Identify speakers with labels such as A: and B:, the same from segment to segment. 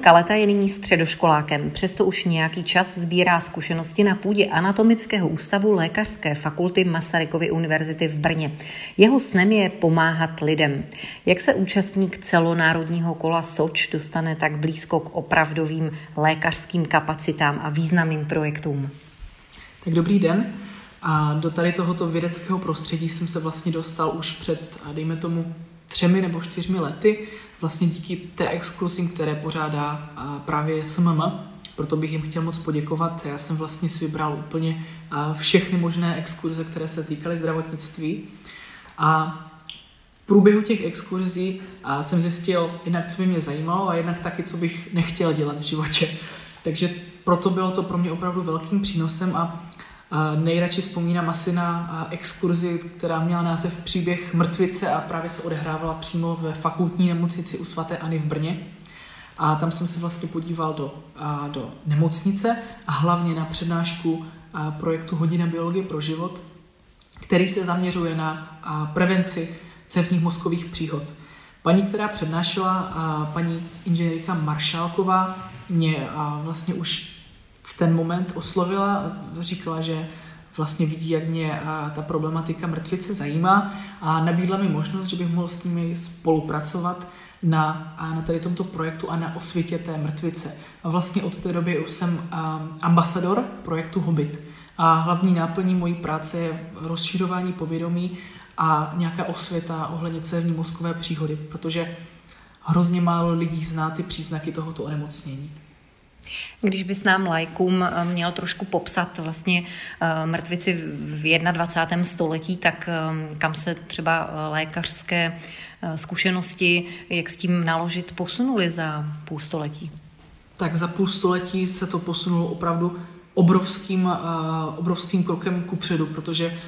A: Kaleta je nyní středoškolákem, přesto už nějaký čas sbírá zkušenosti na půdě Anatomického ústavu Lékařské fakulty Masarykovy univerzity v Brně. Jeho snem je pomáhat lidem. Jak se účastník celonárodního kola Soč dostane tak blízko k opravdovým lékařským kapacitám a významným projektům?
B: Tak dobrý den. A do tady tohoto vědeckého prostředí jsem se vlastně dostal už před, dejme tomu, třemi nebo čtyřmi lety, vlastně díky té exkurzi, které pořádá právě SMM. Proto bych jim chtěl moc poděkovat. Já jsem vlastně si vybral úplně všechny možné exkurze, které se týkaly zdravotnictví. A v průběhu těch exkurzí jsem zjistil jednak, co by mě zajímalo a jednak taky, co bych nechtěl dělat v životě. Takže proto bylo to pro mě opravdu velkým přínosem a Nejradši vzpomínám asi na exkurzi, která měla název Příběh mrtvice a právě se odehrávala přímo ve fakultní nemocnici u svaté Ani v Brně. A tam jsem se vlastně podíval do, do nemocnice a hlavně na přednášku projektu Hodina biologie pro život, který se zaměřuje na prevenci cévních mozkových příhod. Paní, která přednášela, paní inženýrka Maršálková, mě vlastně už v ten moment oslovila a říkala, že vlastně vidí, jak mě ta problematika mrtvice zajímá a nabídla mi možnost, že bych mohl s nimi spolupracovat na, na tady tomto projektu a na osvětě té mrtvice. A vlastně od té doby už jsem ambasador projektu Hobbit. A hlavní náplní mojí práce je rozšiřování povědomí a nějaká osvěta ohledně cévní mozkové příhody, protože hrozně málo lidí zná ty příznaky tohoto onemocnění.
A: Když bys nám lajkům eh, měl trošku popsat vlastně eh, mrtvici v 21. století, tak eh, kam se třeba lékařské zkušenosti, jak s tím naložit, posunuli za půl století?
B: Tak za půl století se to posunulo opravdu obrovským, obrovským krokem kupředu, protože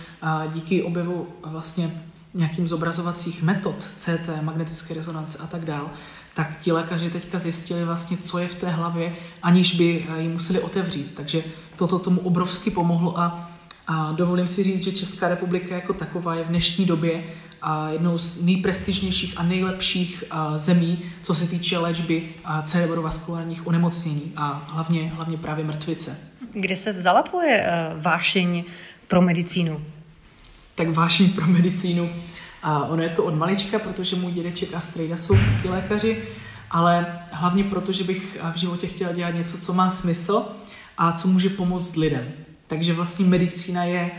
B: díky objevu vlastně nějakým zobrazovacích metod, CT, magnetické rezonance a tak dále, tak ti lékaři teďka zjistili vlastně, co je v té hlavě, aniž by eh, ji museli otevřít. Takže toto tomu obrovsky pomohlo a, a dovolím si říct, že Česká republika jako taková je v dnešní době a jednou z nejprestižnějších a nejlepších a, zemí, co se týče léčby cerebrovaskulárních onemocnění a hlavně, hlavně právě mrtvice.
A: Kde se vzala tvoje uh, vášeň pro medicínu?
B: Tak vášeň pro medicínu a ono je to od malička, protože můj dědeček a strejda jsou taky lékaři, ale hlavně proto, že bych v životě chtěla dělat něco, co má smysl a co může pomoct lidem. Takže vlastně medicína je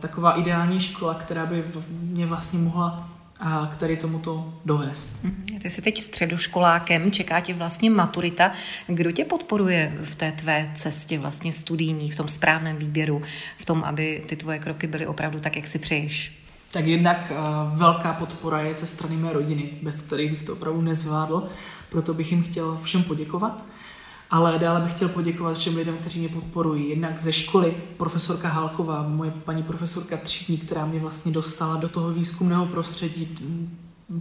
B: taková ideální škola, která by mě vlastně mohla a k tady tomuto dovést.
A: Mhm. Ty jsi teď středoškolákem, čeká tě vlastně maturita. Kdo tě podporuje v té tvé cestě vlastně studijní, v tom správném výběru, v tom, aby ty tvoje kroky byly opravdu tak, jak si přeješ?
B: tak jednak uh, velká podpora je ze strany mé rodiny, bez kterých bych to opravdu nezvládl, proto bych jim chtěl všem poděkovat. Ale dále bych chtěl poděkovat všem lidem, kteří mě podporují. Jednak ze školy profesorka Halková, moje paní profesorka Třídní, která mě vlastně dostala do toho výzkumného prostředí,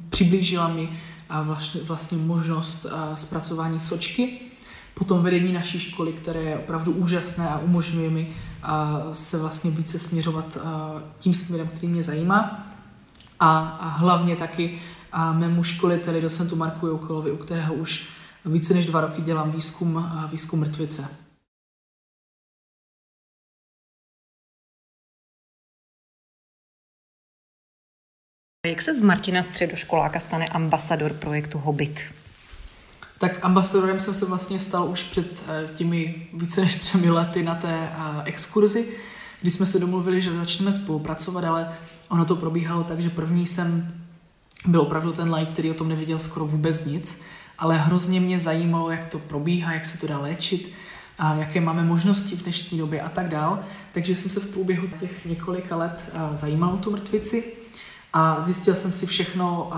B: přiblížila mi vlastně, vlastně možnost zpracování sočky potom vedení naší školy, které je opravdu úžasné a umožňuje mi se vlastně více směřovat tím směrem, který mě zajímá. A, hlavně taky mému školiteli, docentu Marku Joukolovi, u kterého už více než dva roky dělám výzkum, výzkum mrtvice.
A: Jak se z Martina středoškoláka stane ambasador projektu Hobbit?
B: tak ambasadorem jsem se vlastně stal už před eh, těmi více než třemi lety na té eh, exkurzi, kdy jsme se domluvili, že začneme spolupracovat, ale ono to probíhalo tak, že první jsem byl opravdu ten like, který o tom nevěděl skoro vůbec nic, ale hrozně mě zajímalo, jak to probíhá, jak se to dá léčit, a jaké máme možnosti v dnešní době a tak dál. Takže jsem se v průběhu těch několika let zajímal o tu mrtvici a zjistil jsem si všechno,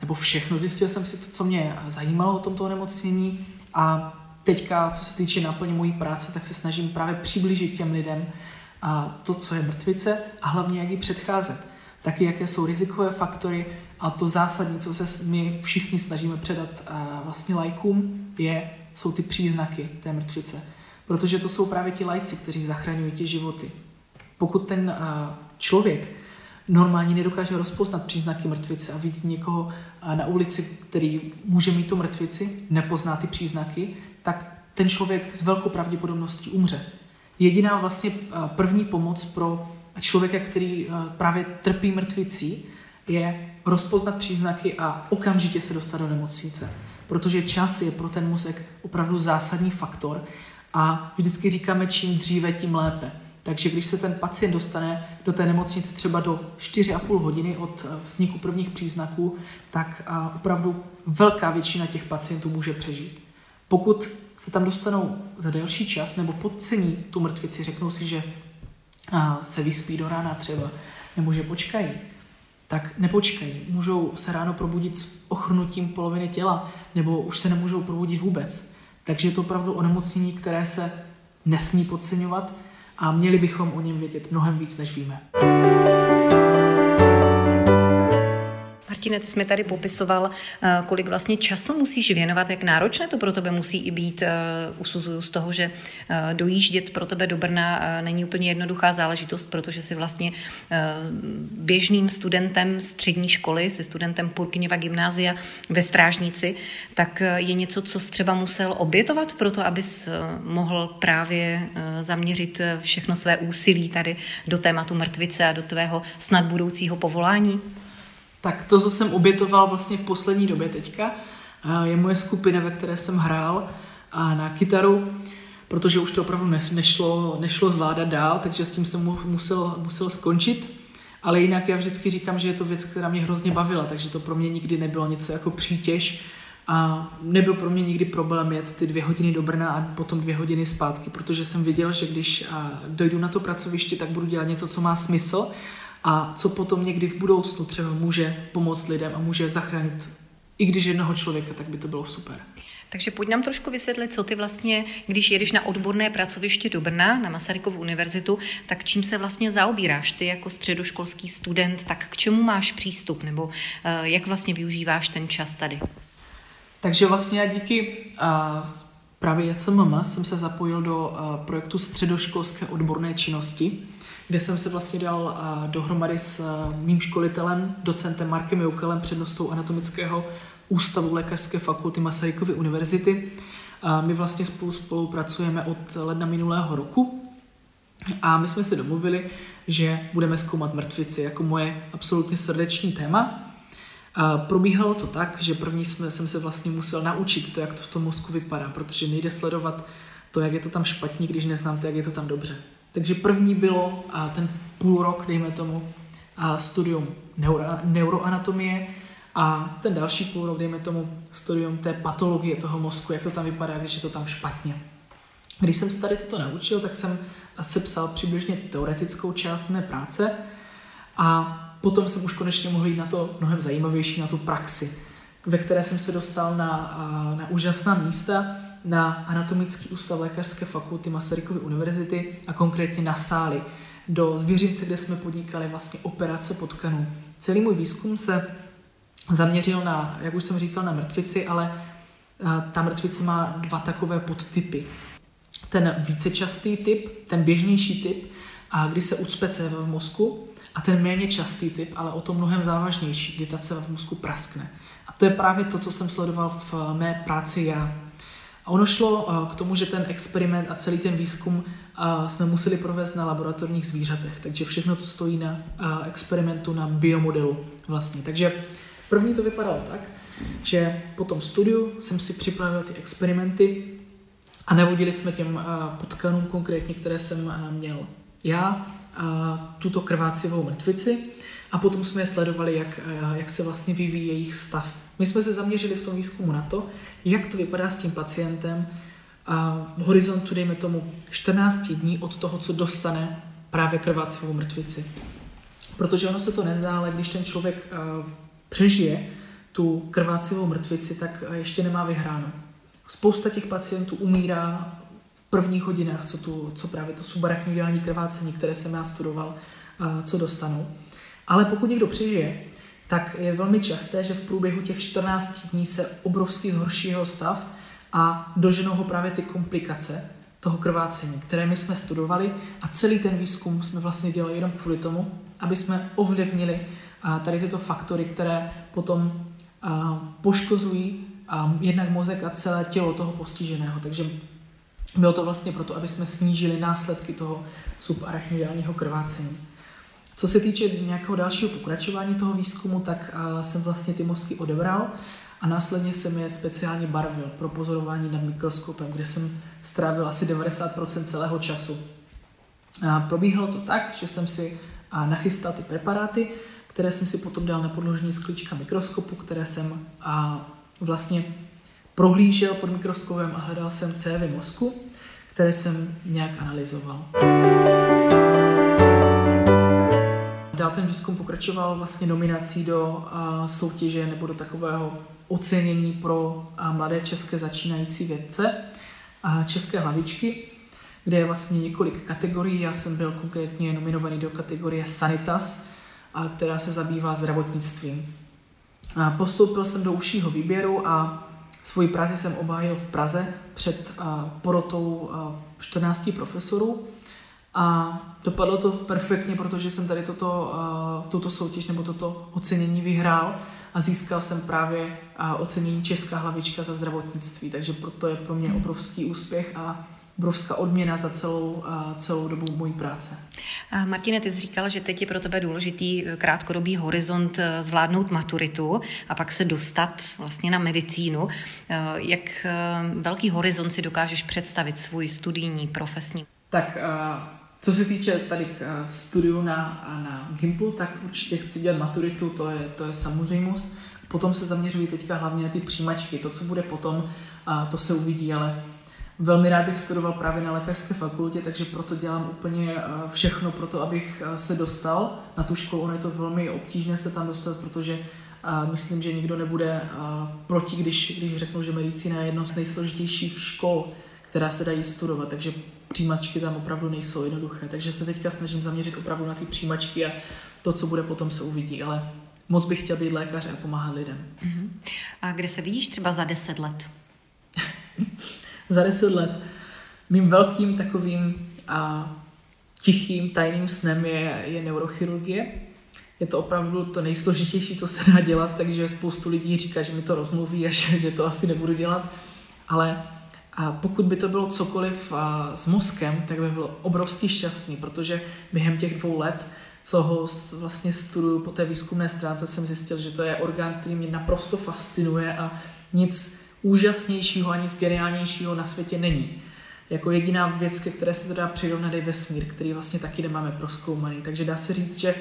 B: nebo všechno, zjistil jsem si to, co mě zajímalo o tomto onemocnění a teďka, co se týče náplně mojí práce, tak se snažím právě přiblížit těm lidem to, co je mrtvice a hlavně, jak ji předcházet. Taky, jaké jsou rizikové faktory a to zásadní, co se my všichni snažíme předat vlastně lajkům, je, jsou ty příznaky té mrtvice. Protože to jsou právě ti lajci, kteří zachraňují ti životy. Pokud ten člověk normálně nedokáže rozpoznat příznaky mrtvice a vidět někoho na ulici, který může mít tu mrtvici, nepozná ty příznaky, tak ten člověk s velkou pravděpodobností umře. Jediná vlastně první pomoc pro člověka, který právě trpí mrtvicí, je rozpoznat příznaky a okamžitě se dostat do nemocnice. Protože čas je pro ten mozek opravdu zásadní faktor a vždycky říkáme, čím dříve, tím lépe. Takže když se ten pacient dostane do té nemocnice třeba do 4,5 hodiny od eh, vzniku prvních příznaků, tak eh, opravdu velká většina těch pacientů může přežít. Pokud se tam dostanou za delší čas nebo podcení tu mrtvici, řeknou si, že eh, se vyspí do rána třeba, nebo že počkají, tak nepočkají. Můžou se ráno probudit s ochrnutím poloviny těla, nebo už se nemůžou probudit vůbec. Takže je to opravdu onemocnění, které se nesmí podceňovat a měli bychom o něm vědět mnohem víc, než víme.
A: Martine, ty jsi mi tady popisoval, eh, kolik vlastně času musíš věnovat, jak náročné to pro tebe musí i být. Eh, usuzuju z toho, že eh, dojíždět pro tebe do Brna není úplně jednoduchá záležitost, protože jsi vlastně běžným studentem střední školy, se studentem Purkyněva gymnázia ve Strážnici, tak je něco, co jsi třeba musel obětovat pro to, abys mohl právě zaměřit všechno své úsilí tady do tématu mrtvice a do tvého snad budoucího povolání?
B: Tak to, co jsem obětoval vlastně v poslední době teďka, je moje skupina, ve které jsem hrál a na kytaru, protože už to opravdu nešlo, nešlo zvládat dál, takže s tím jsem musel, musel skončit. Ale jinak já vždycky říkám, že je to věc, která mě hrozně bavila, takže to pro mě nikdy nebylo něco jako přítěž a nebyl pro mě nikdy problém jet ty dvě hodiny do Brna a potom dvě hodiny zpátky, protože jsem věděl, že když dojdu na to pracoviště, tak budu dělat něco, co má smysl a co potom někdy v budoucnu třeba může pomoct lidem a může zachránit i když jednoho člověka, tak by to bylo super.
A: Takže pojď nám trošku vysvětlit, co ty vlastně, když jedeš na odborné pracoviště do Brna, na Masarykovu univerzitu, tak čím se vlastně zaobíráš ty jako středoškolský student, tak k čemu máš přístup, nebo uh, jak vlastně využíváš ten čas tady?
B: Takže vlastně já díky uh, právě JCMM jsem se zapojil do uh, projektu středoškolské odborné činnosti, kde jsem se vlastně dal dohromady s mým školitelem, docentem Markem Joukelem, přednostou anatomického ústavu Lékařské fakulty Masarykovy univerzity. My vlastně spolu spolupracujeme od ledna minulého roku a my jsme se domluvili, že budeme zkoumat mrtvici jako moje absolutně srdeční téma. A probíhalo to tak, že první jsme, jsem se vlastně musel naučit to, jak to v tom mozku vypadá, protože nejde sledovat to, jak je to tam špatně, když neznám to, jak je to tam dobře. Takže první bylo a ten půl rok, dejme tomu, a studium neuro, neuroanatomie a ten další půl rok, dejme tomu, studium té patologie toho mozku, jak to tam vypadá, když je to tam špatně. Když jsem se tady toto naučil, tak jsem sepsal přibližně teoretickou část mé práce a potom jsem už konečně mohl jít na to mnohem zajímavější, na tu praxi, ve které jsem se dostal na, na úžasná místa, na Anatomický ústav Lékařské fakulty Masarykovy univerzity a konkrétně na sály do Zvěřince, kde jsme podnikali vlastně operace potkanů. Celý můj výzkum se zaměřil na, jak už jsem říkal, na mrtvici, ale ta mrtvice má dva takové podtypy. Ten vícečastý typ, ten běžnější typ, a kdy se ucpe v mozku, a ten méně častý typ, ale o to mnohem závažnější, kdy ta céva v mozku praskne. A to je právě to, co jsem sledoval v mé práci já. A ono šlo eh, k tomu, že ten experiment a celý ten výzkum eh, jsme museli provést na laboratorních zvířatech, takže všechno to stojí na eh, experimentu, na biomodelu vlastně. Takže první to vypadalo tak, že po tom studiu jsem si připravil ty experimenty a navodili jsme těm potkanům konkrétně, které jsem měl já, tuto krvácivou mrtvici a potom jsme je sledovali, jak, jak se vlastně vyvíjí jejich stav. My jsme se zaměřili v tom výzkumu na to, jak to vypadá s tím pacientem a v horizontu, dejme tomu, 14 dní od toho, co dostane právě krvácivou mrtvici. Protože ono se to nezdá, ale když ten člověk přežije tu krvácivou mrtvici, tak ještě nemá vyhráno. Spousta těch pacientů umírá prvních hodinách, co, tu, co právě to subarachnoidální krvácení, které jsem já studoval, co dostanou. Ale pokud někdo přežije, tak je velmi časté, že v průběhu těch 14 dní se obrovský zhorší jeho stav a doženou ho právě ty komplikace, toho krvácení, které my jsme studovali a celý ten výzkum jsme vlastně dělali jenom kvůli tomu, aby jsme ovlivnili tady tyto faktory, které potom poškozují jednak mozek a celé tělo toho postiženého. Takže bylo to vlastně proto, aby jsme snížili následky toho subarachnoidálního krvácení. Co se týče nějakého dalšího pokračování toho výzkumu, tak jsem vlastně ty mozky odebral a následně jsem je speciálně barvil pro pozorování nad mikroskopem, kde jsem strávil asi 90% celého času. A probíhalo to tak, že jsem si nachystal ty preparáty, které jsem si potom dal na podložení sklíčka mikroskopu, které jsem a vlastně prohlížel pod mikroskopem a hledal jsem cévy mozku, které jsem nějak analyzoval. Dál ten výzkum pokračoval vlastně nominací do soutěže nebo do takového ocenění pro mladé české začínající vědce a české hlavičky, kde je vlastně několik kategorií. Já jsem byl konkrétně nominovaný do kategorie Sanitas, a, která se zabývá zdravotnictvím. Postoupil jsem do užšího výběru a svoji práci jsem obhájil v Praze před a, porotou a, 14 profesorů. A dopadlo to perfektně, protože jsem tady toto, uh, tuto soutěž nebo toto ocenění vyhrál a získal jsem právě ocenění Česká hlavička za zdravotnictví, takže proto je pro mě obrovský úspěch a obrovská odměna za celou, celou dobu mojí práce.
A: A Martine, ty jsi říkal, že teď je pro tebe důležitý e, krátkodobý horizont zvládnout maturitu a pak se dostat vlastně na medicínu. Jak velký horizont si dokážeš představit svůj studijní, profesní?
B: Tak co se týče tady k eh, studiu na, na Gimplu, tak určitě chci dělat maturitu, to je, to je samozřejmost. Potom se zaměřují teďka hlavně na ty přijímačky. To, co bude potom, to se uvidí, ale velmi rád bych studoval právě na lékařské fakultě, takže proto dělám úplně eh, všechno pro to, abych eh, se dostal na tu školu. Ono je to velmi obtížné se tam dostat, protože myslím, že nikdo nebude proti, když, když řeknu, že medicína je jedno z nejsložitějších škol, která se dají studovat, takže přijímačky tam opravdu nejsou jednoduché. Takže se teďka snažím zaměřit opravdu na ty přijímačky a to, co bude potom, se uvidí. Ale moc bych chtěl být lékař a pomáhat lidem. Uh-huh.
A: A kde se vidíš třeba za deset let?
B: za deset let. Mým velkým takovým a tichým, tajným snem je, je neurochirurgie. Je to opravdu to nejsložitější, co se dá dělat, takže spoustu lidí říká, že mi to rozmluví a že, že to asi nebudu dělat. Ale a pokud by to bylo cokoliv s mozkem, tak by byl obrovský šťastný, protože během těch dvou let, co ho vlastně studuju po té výzkumné stránce, jsem zjistil, že to je orgán, který mě naprosto fascinuje a nic úžasnějšího a nic geniálnějšího na světě není. Jako jediná věc, ke které se to dá přirovnat, je vesmír, který vlastně taky nemáme proskoumaný. Takže dá se říct, že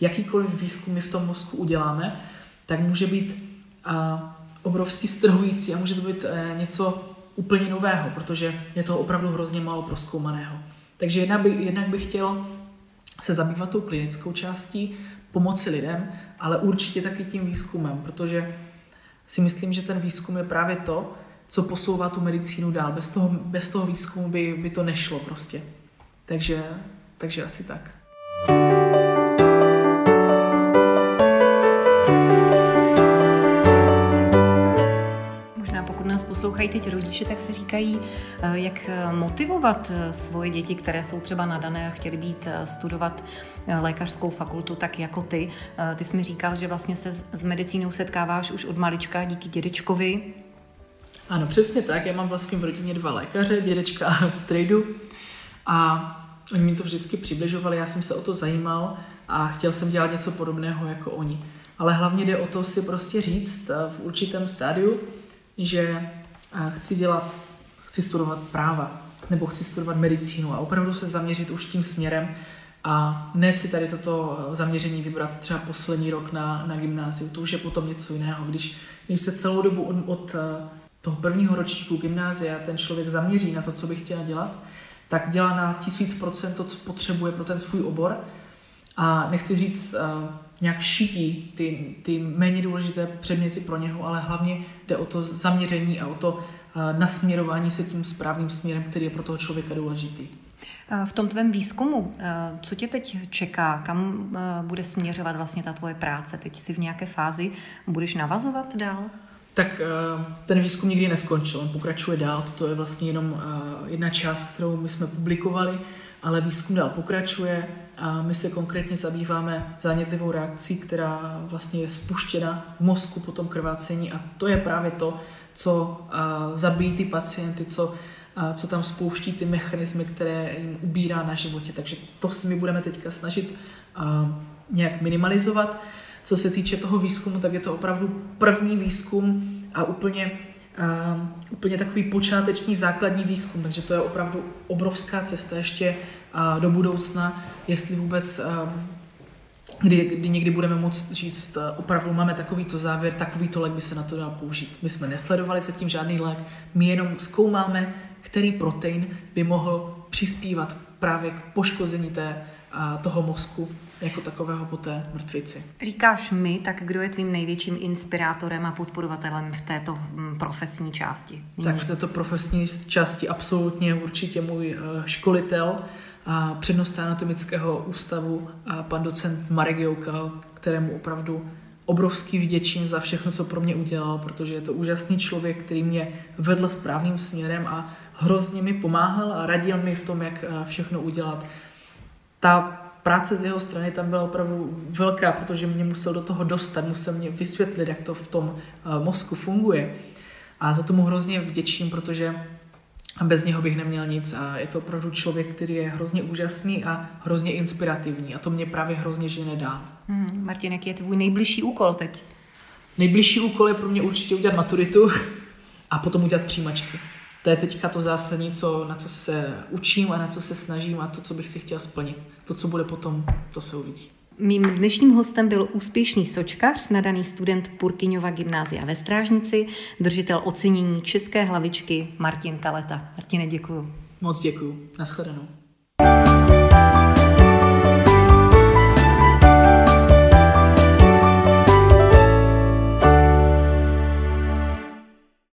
B: jakýkoliv výzkum my v tom mozku uděláme, tak může být a, obrovský strhující a může to být e, něco úplně nového, protože je to opravdu hrozně málo proskoumaného. Takže jednak, by, jednak bych chtěl se zabývat tou klinickou částí, pomoci lidem, ale určitě taky tím výzkumem, protože si myslím, že ten výzkum je právě to, co posouvá tu medicínu dál. Bez toho, bez toho výzkumu by, by to nešlo prostě. Takže, takže asi tak.
A: Poslouchají teď rodiče, tak se říkají, eh, jak eh, motivovat eh, svoje děti, které jsou třeba nadané a chtěli být studovat lékařskou fakultu, tak jako ty. Ty jsi mi říkal, že vlastně se s medicínou setkáváš už od malička díky dědečkovi.
B: Ano, přesně tak. Já mám vlastně v rodině dva lékaře, dědečka a strejdu. A oni mi to vždycky přibližovali, já jsem se o to zajímal a chtěl jsem dělat něco podobného jako oni. Ale hlavně jde o to si prostě říct v určitém stádiu, že chci dělat, chci studovat práva, nebo chci studovat medicínu a opravdu se zaměřit už tím směrem a ne si tady toto zaměření vybrat třeba poslední rok na, na gymnáziu, to už je potom něco jiného. Když, když se celou dobu od, od eh, toho prvního ročníku gymnázia ten člověk zaměří na to, co by chtěl dělat, tak dělá na tisíc procent to, co potřebuje pro ten svůj obor. A nechci říct uh, nějak šití ty, ty méně důležité předměty pro něho, ale hlavně jde o to zaměření a o to uh, nasměrování se tím správným směrem, který je pro toho člověka důležitý.
A: V tom tvém výzkumu, co tě teď čeká? Kam bude směřovat vlastně ta tvoje práce? Teď jsi v nějaké fázi, budeš navazovat dál?
B: Tak ten výzkum nikdy neskončil, on pokračuje dál, toto je vlastně jenom jedna část, kterou my jsme publikovali, ale výzkum dál pokračuje a my se konkrétně zabýváme zánětlivou reakcí, která vlastně je spuštěna v mozku po tom krvácení a to je právě to, co zabíjí ty pacienty, co, co tam spouští ty mechanismy, které jim ubírá na životě. Takže to si my budeme teďka snažit nějak minimalizovat. Co se týče toho výzkumu, tak je to opravdu první výzkum a úplně uh, úplně takový počáteční základní výzkum, takže to je opravdu obrovská cesta ještě uh, do budoucna, jestli vůbec uh, kdy, kdy někdy budeme moct říct, uh, opravdu máme takovýto závěr, takovýto lék by se na to dal použít. My jsme nesledovali zatím žádný lék, my jenom zkoumáme, který protein by mohl přispívat právě k poškození té, uh, toho mozku jako takového po té mrtvici.
A: Říkáš my, tak kdo je tvým největším inspirátorem a podporovatelem v této mm, profesní části?
B: Nyní. Tak v této profesní části absolutně určitě můj eh, školitel, a přednosta anatomického ústavu, a pan docent Marek Joukal, kterému opravdu obrovský vděčím za všechno, co pro mě udělal, protože je to úžasný člověk, který mě vedl správným směrem a hrozně mi pomáhal a radil mi v tom, jak eh, všechno udělat. Ta práce z jeho strany tam byla opravdu velká, protože mě musel do toho dostat, musel mě vysvětlit, jak to v tom uh, mozku funguje. A za tomu hrozně vděčím, protože bez něho bych neměl nic a je to opravdu člověk, který je hrozně úžasný a hrozně inspirativní a to mě právě hrozně žene dál.
A: Hmm, Martin, jaký je tvůj nejbližší úkol teď?
B: Nejbližší úkol je pro mě určitě udělat maturitu a potom udělat přijímačky. To je teďka to zásadní, co, na co se učím a na co se snažím a to, co bych si chtěl splnit. To, co bude potom, to se uvidí.
A: Mým dnešním hostem byl úspěšný sočkař, nadaný student Purkyňova gymnázia ve Strážnici, držitel ocenění České hlavičky Martin Kaleta. Martine, děkuju.
B: Moc děkuju. Naschledanou.